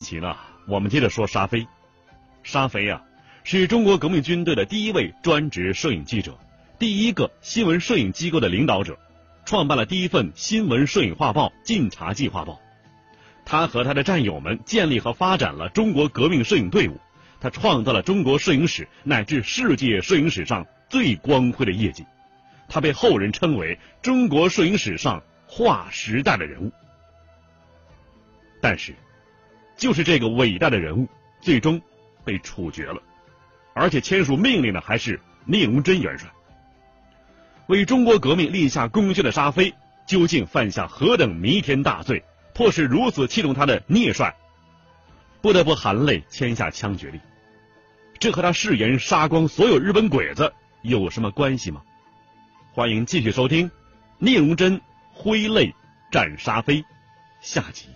起呢，我们接着说沙飞。沙飞啊，是中国革命军队的第一位专职摄影记者，第一个新闻摄影机构的领导者，创办了第一份新闻摄影画报《晋察冀画报》。他和他的战友们建立和发展了中国革命摄影队伍，他创造了中国摄影史乃至世界摄影史上最光辉的业绩。他被后人称为中国摄影史上划时代的人物。但是，就是这个伟大的人物，最终被处决了，而且签署命令的还是聂荣臻元帅。为中国革命立下功勋的沙飞，究竟犯下何等弥天大罪，迫使如此器重他的聂帅，不得不含泪签下枪决令？这和他誓言杀光所有日本鬼子有什么关系吗？欢迎继续收听《聂荣臻挥泪斩沙飞》下集。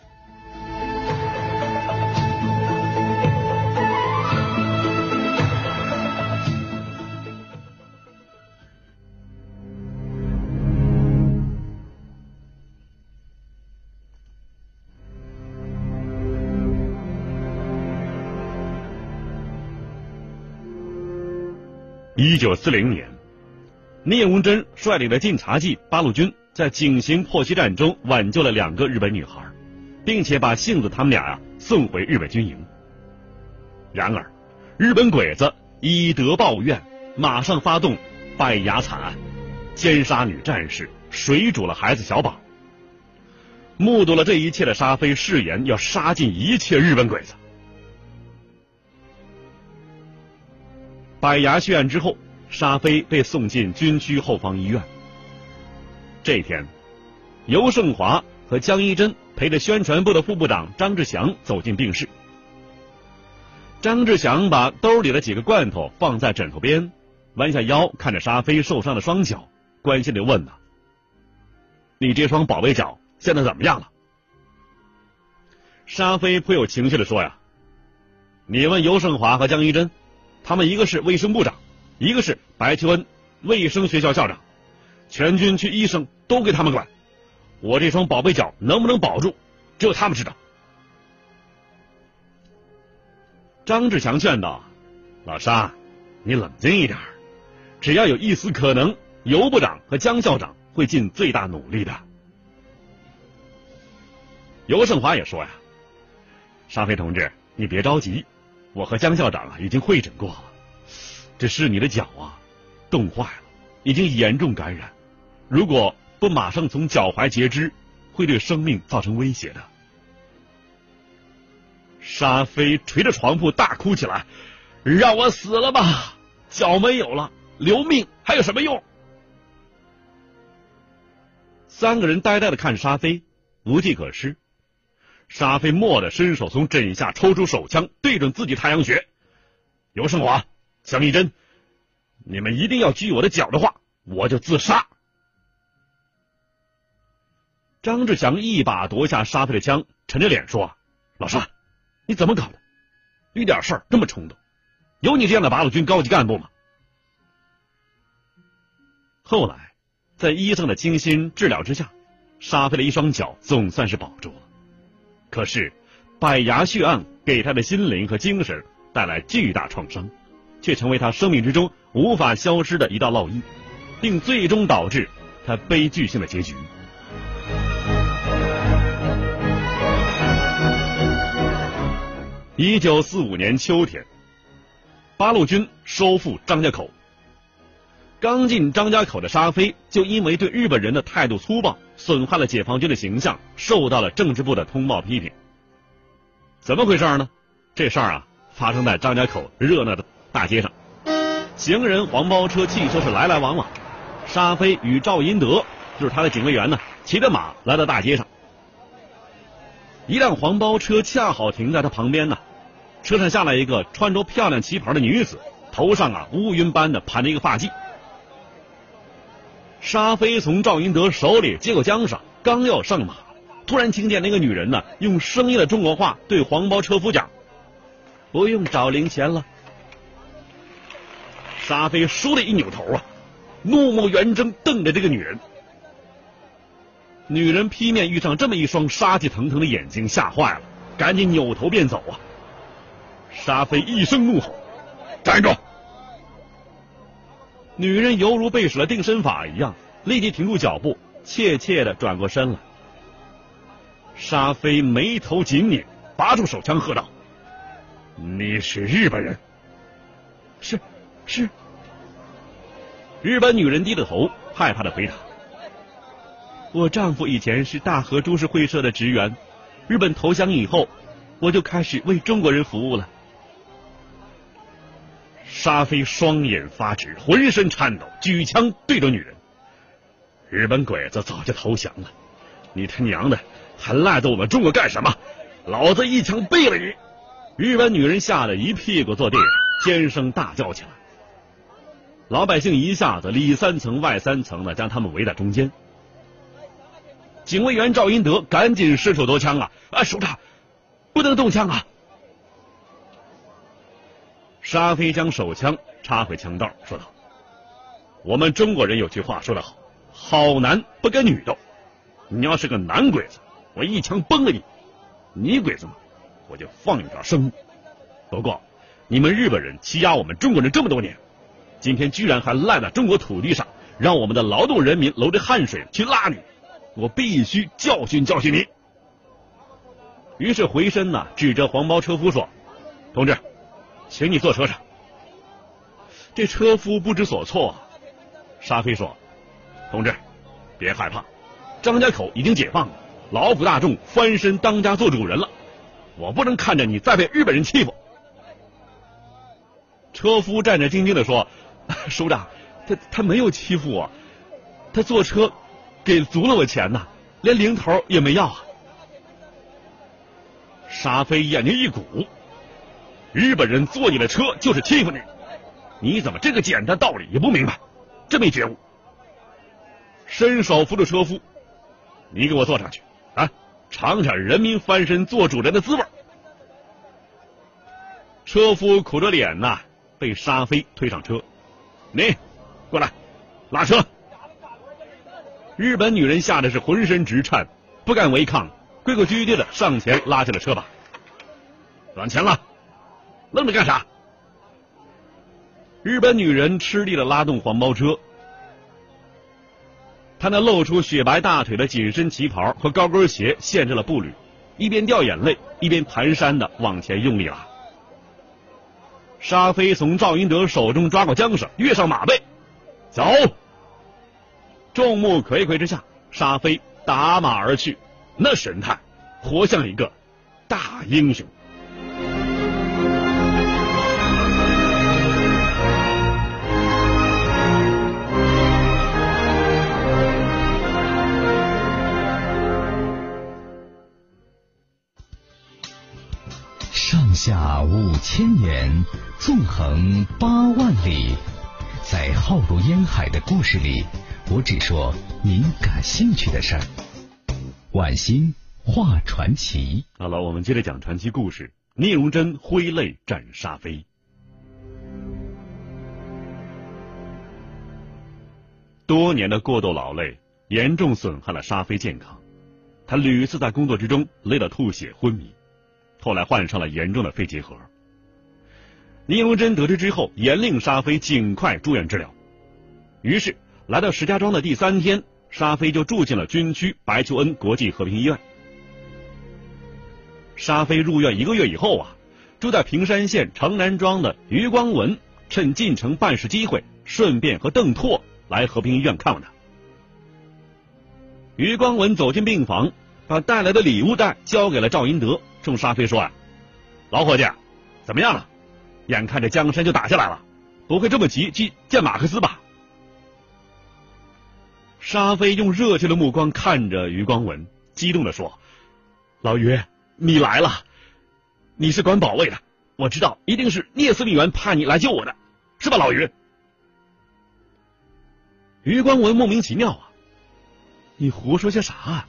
一九四零年，聂荣臻率领的晋察冀八路军在井陉破袭战中挽救了两个日本女孩，并且把杏子他们俩呀送回日本军营。然而，日本鬼子以德报怨，马上发动拜牙惨案，奸杀女战士，水煮了孩子小宝。目睹了这一切的沙飞誓言要杀尽一切日本鬼子。百牙血案之后，沙飞被送进军区后方医院。这天，尤胜华和江一真陪着宣传部的副部长张志祥走进病室。张志祥把兜里的几个罐头放在枕头边，弯下腰看着沙飞受伤的双脚，关心的问呐：“你这双宝贝脚现在怎么样了？”沙飞颇有情绪的说：“呀，你问尤胜华和江一真。”他们一个是卫生部长，一个是白求恩卫生学校校长，全军区医生都归他们管。我这双宝贝脚能不能保住，只有他们知道。张志强劝道：“老沙，你冷静一点，只要有一丝可能，尤部长和江校长会尽最大努力的。”尤胜华也说呀：“沙飞同志，你别着急。”我和江校长啊已经会诊过了，这是你的脚啊，冻坏了，已经严重感染，如果不马上从脚踝截肢，会对生命造成威胁的。沙飞捶着床铺大哭起来：“让我死了吧，脚没有了，留命还有什么用？”三个人呆呆的看沙飞，无计可施。沙飞蓦地伸手从枕下抽出手枪，对准自己太阳穴。尤胜华、江一真，你们一定要锯我的脚的话，我就自杀。张志强一把夺下沙飞的枪，沉着脸说：“老沙，你怎么搞的？遇点事儿这么冲动？有你这样的八路军高级干部吗？”后来，在医生的精心治疗之下，沙飞的一双脚总算是保住了。可是，百牙血案给他的心灵和精神带来巨大创伤，却成为他生命之中无法消失的一道烙印，并最终导致他悲剧性的结局。一九四五年秋天，八路军收复张家口。刚进张家口的沙飞，就因为对日本人的态度粗暴，损害了解放军的形象，受到了政治部的通报批评。怎么回事呢？这事儿啊，发生在张家口热闹的大街上，行人、黄包车、汽车是来来往往。沙飞与赵银德，就是他的警卫员呢，骑着马来到大街上。一辆黄包车恰好停在他旁边呢，车上下来一个穿着漂亮旗袍的女子，头上啊乌云般的盘着一个发髻。沙飞从赵云德手里接过缰绳，刚要上马，突然听见那个女人呢用生硬的中国话对黄包车夫讲：“不用找零钱了。”沙飞倏地一扭头啊，怒目圆睁瞪着这个女人。女人劈面遇上这么一双杀气腾腾的眼睛，吓坏了，赶紧扭头便走啊！沙飞一声怒吼：“站住！”女人犹如被使了定身法一样，立即停住脚步，怯怯的转过身来。沙飞眉头紧拧，拔出手枪，喝道：“你是日本人？”“是，是。”日本女人低着头，害怕的回答：“我丈夫以前是大和株式会社的职员，日本投降以后，我就开始为中国人服务了。”沙飞双眼发直，浑身颤抖，举枪对着女人：“日本鬼子早就投降了，你他娘的！”还赖在我们中国干什么？老子一枪毙了你！日本女人吓得一屁股坐地上，尖声大叫起来。老百姓一下子里三层外三层的将他们围在中间。警卫员赵英德赶紧失手夺枪啊！啊，首长，不能动枪啊！沙飞将手枪插回枪道，说道：“我们中国人有句话说得好，好男不跟女斗。你要是个男鬼子。”我一枪崩了你，女鬼子嘛？我就放你条生路。不过，你们日本人欺压我们中国人这么多年，今天居然还赖在中国土地上，让我们的劳动人民流着汗水去拉你，我必须教训教训你。于是回身呢，指着黄包车夫说：“同志，请你坐车上。”这车夫不知所措。沙飞说：“同志，别害怕，张家口已经解放了。”劳苦大众翻身当家做主人了，我不能看着你再被日本人欺负。车夫战战兢兢的说：“ 首长，他他没有欺负我，他坐车给足了我钱呐，连零头也没要啊。”沙飞眼睛一鼓，日本人坐你的车就是欺负你，你怎么这个简单道理也不明白，真没觉悟！伸手扶住车夫，你给我坐上去。啊，尝尝人民翻身做主人的滋味。车夫苦着脸呐，被沙飞推上车。你过来，拉车。日本女人吓得是浑身直颤，不敢违抗，规规矩矩的上前拉起了车把。赚钱了，愣着干啥？日本女人吃力的拉动黄包车。他那露出雪白大腿的紧身旗袍和高跟鞋限制了步履，一边掉眼泪，一边蹒跚的往前用力拉。沙飞从赵英德手中抓过缰绳，跃上马背，走。众目睽睽之下，沙飞打马而去，那神态，活像一个大英雄。千年，纵横八万里，在浩如烟海的故事里，我只说您感兴趣的事儿。晚星画传奇。好了，我们接着讲传奇故事。聂荣臻挥泪斩沙飞。多年的过度劳累，严重损害了沙飞健康，他屡次在工作之中累得吐血昏迷。后来患上了严重的肺结核。倪荣臻得知之后，严令沙飞尽快住院治疗。于是，来到石家庄的第三天，沙飞就住进了军区白求恩国际和平医院。沙飞入院一个月以后啊，住在平山县城南庄的余光文趁进城办事机会，顺便和邓拓来和平医院看望他。余光文走进病房，把带来的礼物袋交给了赵英德。冲沙飞说：“啊，老伙计，怎么样了？眼看着江山就打下来了，不会这么急去见马克思吧？”沙飞用热切的目光看着余光文，激动的说：“老余，你来了！你是管保卫的，我知道一定是聂司令员派你来救我的，是吧，老余？”余光文莫名其妙啊，你胡说些啥啊？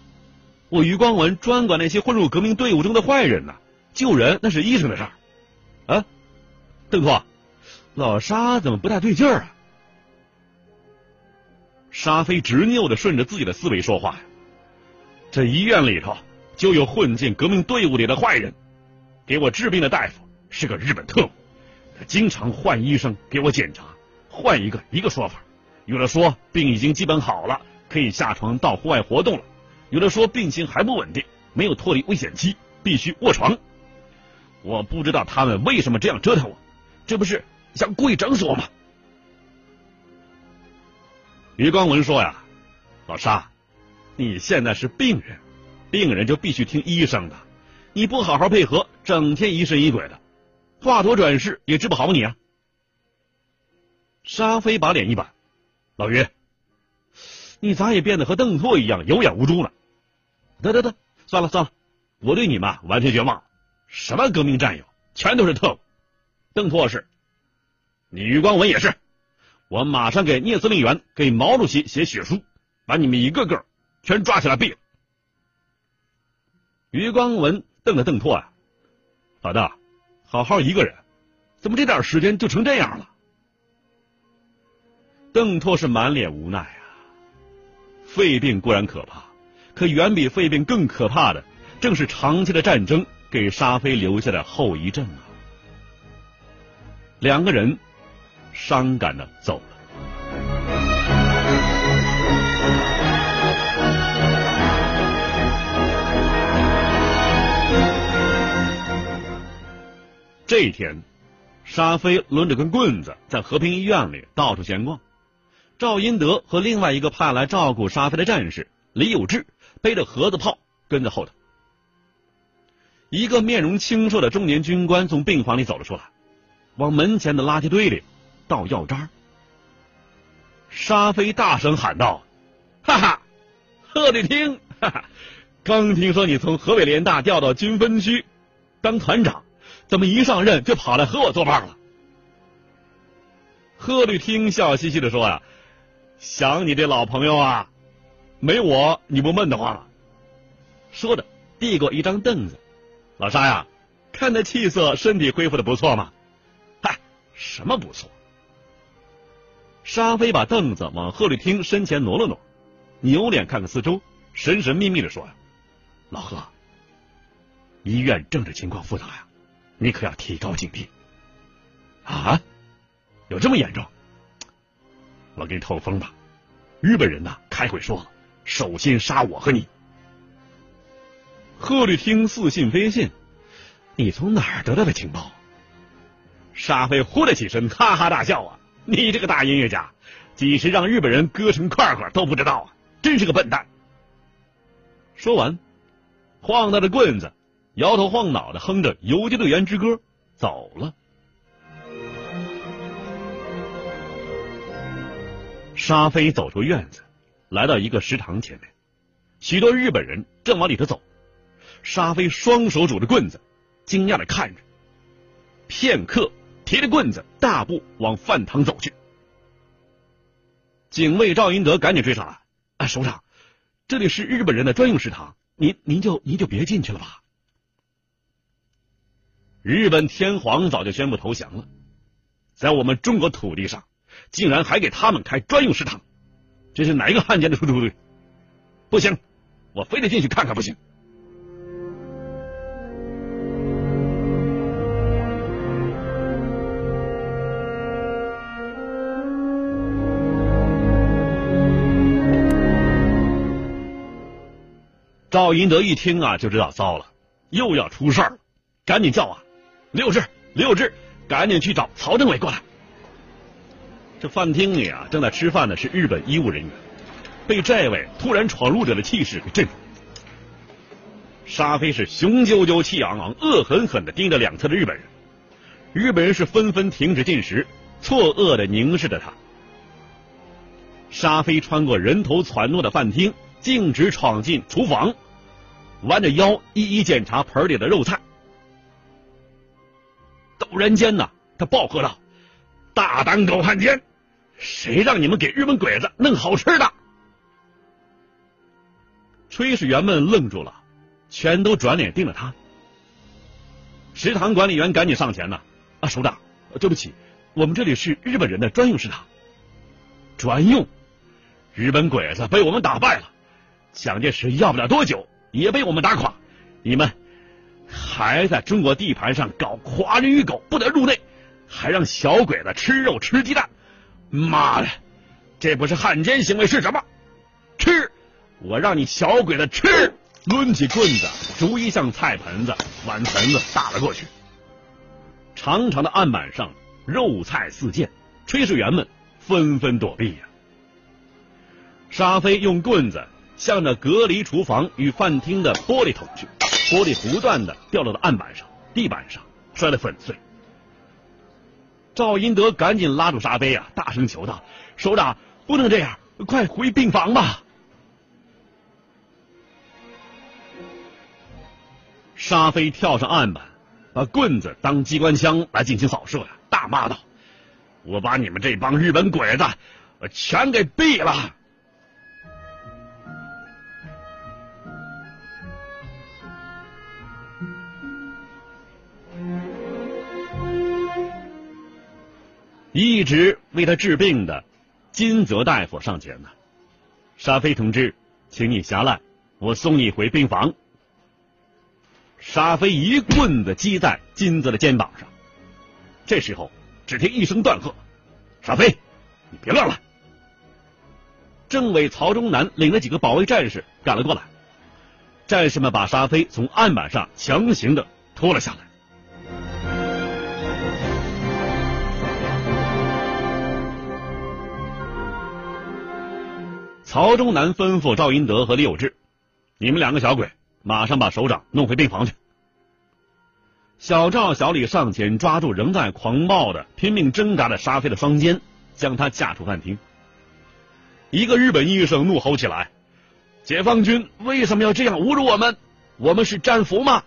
我余光文专管那些混入革命队伍中的坏人呢，救人那是医生的事儿。啊，邓拓，老沙怎么不太对劲儿啊？沙飞执拗的顺着自己的思维说话呀。这医院里头就有混进革命队伍里的坏人，给我治病的大夫是个日本特务，他经常换医生给我检查，换一个一个说法。有的说病已经基本好了，可以下床到户外活动了；有的说病情还不稳定，没有脱离危险期，必须卧床。我不知道他们为什么这样折腾我，这不是想故意整死我吗？余光文说呀：“老沙，你现在是病人，病人就必须听医生的，你不好好配合，整天疑神疑鬼的，华佗转世也治不好你啊。”沙飞把脸一板。老于，你咋也变得和邓拓一样有眼无珠了？得得得，算了算了，我对你们完全绝望了。什么革命战友，全都是特务。邓拓是，你余光文也是。我马上给聂司令员、给毛主席写血书，把你们一个个全抓起来毙了。余光文瞪着邓拓呀，老大，好好一个人，怎么这点时间就成这样了？邓拓是满脸无奈啊。肺病固然可怕，可远比肺病更可怕的，正是长期的战争给沙飞留下的后遗症啊。两个人伤感的走了。这一天，沙飞抡着根棍子在和平医院里到处闲逛。赵英德和另外一个派来照顾沙飞的战士李有志背着盒子炮跟在后头。一个面容清瘦的中年军官从病房里走了出来，往门前的垃圾堆里倒药渣。沙飞大声喊道：“哈哈，贺立听，哈哈，刚听说你从河北联大调到军分区当团长，怎么一上任就跑来和我作伴了？”贺律听笑嘻嘻的说：“呀。”想你这老朋友啊，没我你不闷得慌了。说着，递过一张凳子。老沙呀，看那气色，身体恢复的不错嘛？什么不错？沙飞把凳子往贺律汀身前挪了挪，扭脸看看四周，神神秘秘的说：“呀，老贺，医院政治情况复杂呀，你可要提高警惕。”啊，有这么严重？我给你透风吧，日本人呐，开会说了，首先杀我和你。贺律听似信非信，你从哪儿得到的情报？沙飞呼了起身，哈哈大笑啊！你这个大音乐家，几时让日本人割成块块都不知道啊！真是个笨蛋。说完，晃荡着棍子，摇头晃脑的哼着《游击队员之歌》走了。沙飞走出院子，来到一个食堂前面，许多日本人正往里头走。沙飞双手拄着棍子，惊讶的看着。片刻，提着棍子大步往饭堂走去。警卫赵英德赶紧追上来：“啊，首长，这里是日本人的专用食堂，您您就您就别进去了吧。”日本天皇早就宣布投降了，在我们中国土地上。竟然还给他们开专用食堂，这是哪一个汉奸的出部队？不行，我非得进去看看不行。赵银德一听啊，就知道糟了，又要出事儿了，赶紧叫啊，刘志，刘志，赶紧去找曹政委过来。这饭厅里啊，正在吃饭的是日本医务人员，被这位突然闯入者的气势给震住。沙飞是雄赳赳、气昂昂、恶狠狠的盯着两侧的日本人，日本人是纷纷停止进食，错愕的凝视着他。沙飞穿过人头攒动的饭厅，径直闯进厨房，弯着腰一一检查盆里的肉菜。陡然间呢，他暴喝道：“大胆狗汉奸！”谁让你们给日本鬼子弄好吃的？炊事员们愣住了，全都转脸盯着他。食堂管理员赶紧上前呢，啊，首长，对不起，我们这里是日本人的专用食堂。专用？日本鬼子被我们打败了，蒋介石要不了多久也被我们打垮。你们，还在中国地盘上搞华人与狗不得入内，还让小鬼子吃肉吃鸡蛋，妈的，这不是汉奸行为是什么？吃！我让你小鬼子吃！抡起棍子，逐一向菜盆子、碗盆子打了过去。长长的案板上肉菜四溅，炊事员们纷纷躲避呀。沙飞用棍子向着隔离厨房与饭厅的玻璃捅去，玻璃不断的掉落到案板上、地板上，摔得粉碎。赵英德赶紧拉住沙飞啊，大声求道：“首长，不能这样，快回病房吧！”沙飞跳上案板，把棍子当机关枪来进行扫射呀，大骂道：“我把你们这帮日本鬼子全给毙了！”一直为他治病的金泽大夫上前了，沙飞同志，请你下来，我送你回病房。沙飞一棍子击在金泽的肩膀上，这时候只听一声断喝：“沙飞，你别乱来！”政委曹忠南领着几个保卫战士赶了过来，战士们把沙飞从案板上强行的拖了下来。曹忠南吩咐赵英德和李有志：“你们两个小鬼。”马上把首长弄回病房去。小赵、小李上前抓住仍在狂暴的、拼命挣扎的沙飞的双肩，将他架出饭厅。一个日本医生怒吼起来：“解放军为什么要这样侮辱我们？我们是战俘吗？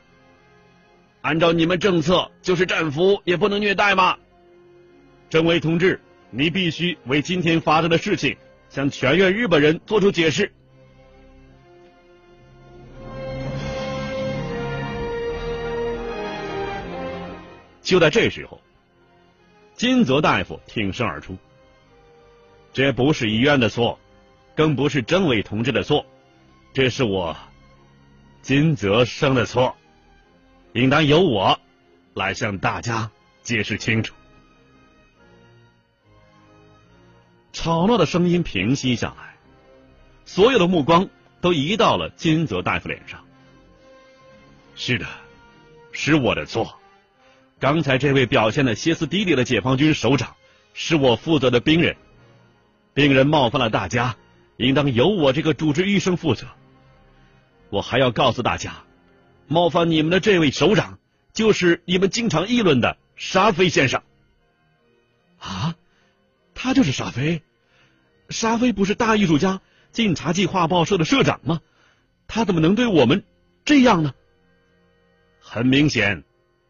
按照你们政策，就是战俘也不能虐待吗？”政委同志，你必须为今天发生的事情向全院日本人做出解释。就在这时候，金泽大夫挺身而出：“这不是医院的错，更不是政委同志的错，这是我金泽生的错，应当由我来向大家解释清楚。”吵闹的声音平息下来，所有的目光都移到了金泽大夫脸上。是的，是我的错。刚才这位表现的歇斯底里的解放军首长，是我负责的兵人，病人冒犯了大家，应当由我这个主治医生负责。我还要告诉大家，冒犯你们的这位首长，就是你们经常议论的沙飞先生。啊，他就是沙飞？沙飞不是大艺术家、晋察冀画报社的社长吗？他怎么能对我们这样呢？很明显。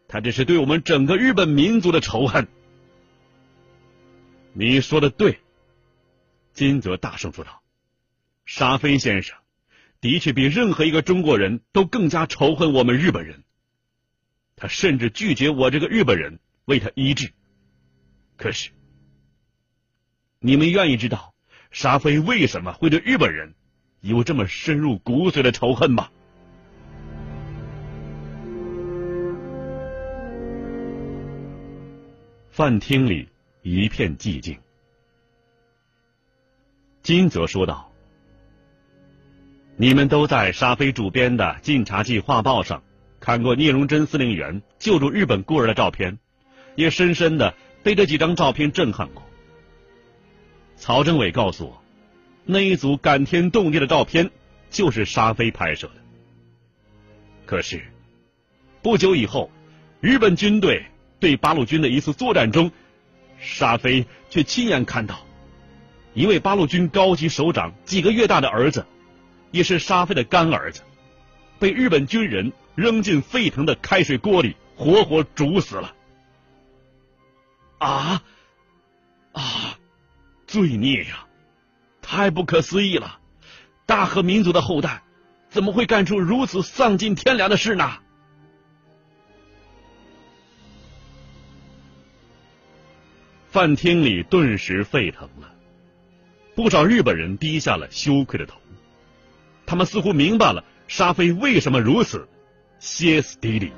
他这是对我们整个日本民族的仇恨。你说的对，金泽大声说道：“沙飞先生的确比任何一个中国人都更加仇恨我们日本人。他甚至拒绝我这个日本人为他医治。可是，你们愿意知道沙飞为什么会对日本人有这么深入骨髓的仇恨吗？”饭厅里一片寂静。金泽说道：“你们都在沙飞主编的《晋察冀画报》上看过聂荣臻司令员救助日本孤儿的照片，也深深的被这几张照片震撼过。曹政委告诉我，那一组感天动地的照片就是沙飞拍摄的。可是不久以后，日本军队。”对八路军的一次作战中，沙飞却亲眼看到一位八路军高级首长几个月大的儿子，也是沙飞的干儿子，被日本军人扔进沸腾的开水锅里，活活煮死了。啊啊！罪孽呀！太不可思议了！大和民族的后代怎么会干出如此丧尽天良的事呢？饭厅里顿时沸腾了，不少日本人低下了羞愧的头，他们似乎明白了沙飞为什么如此歇斯底里。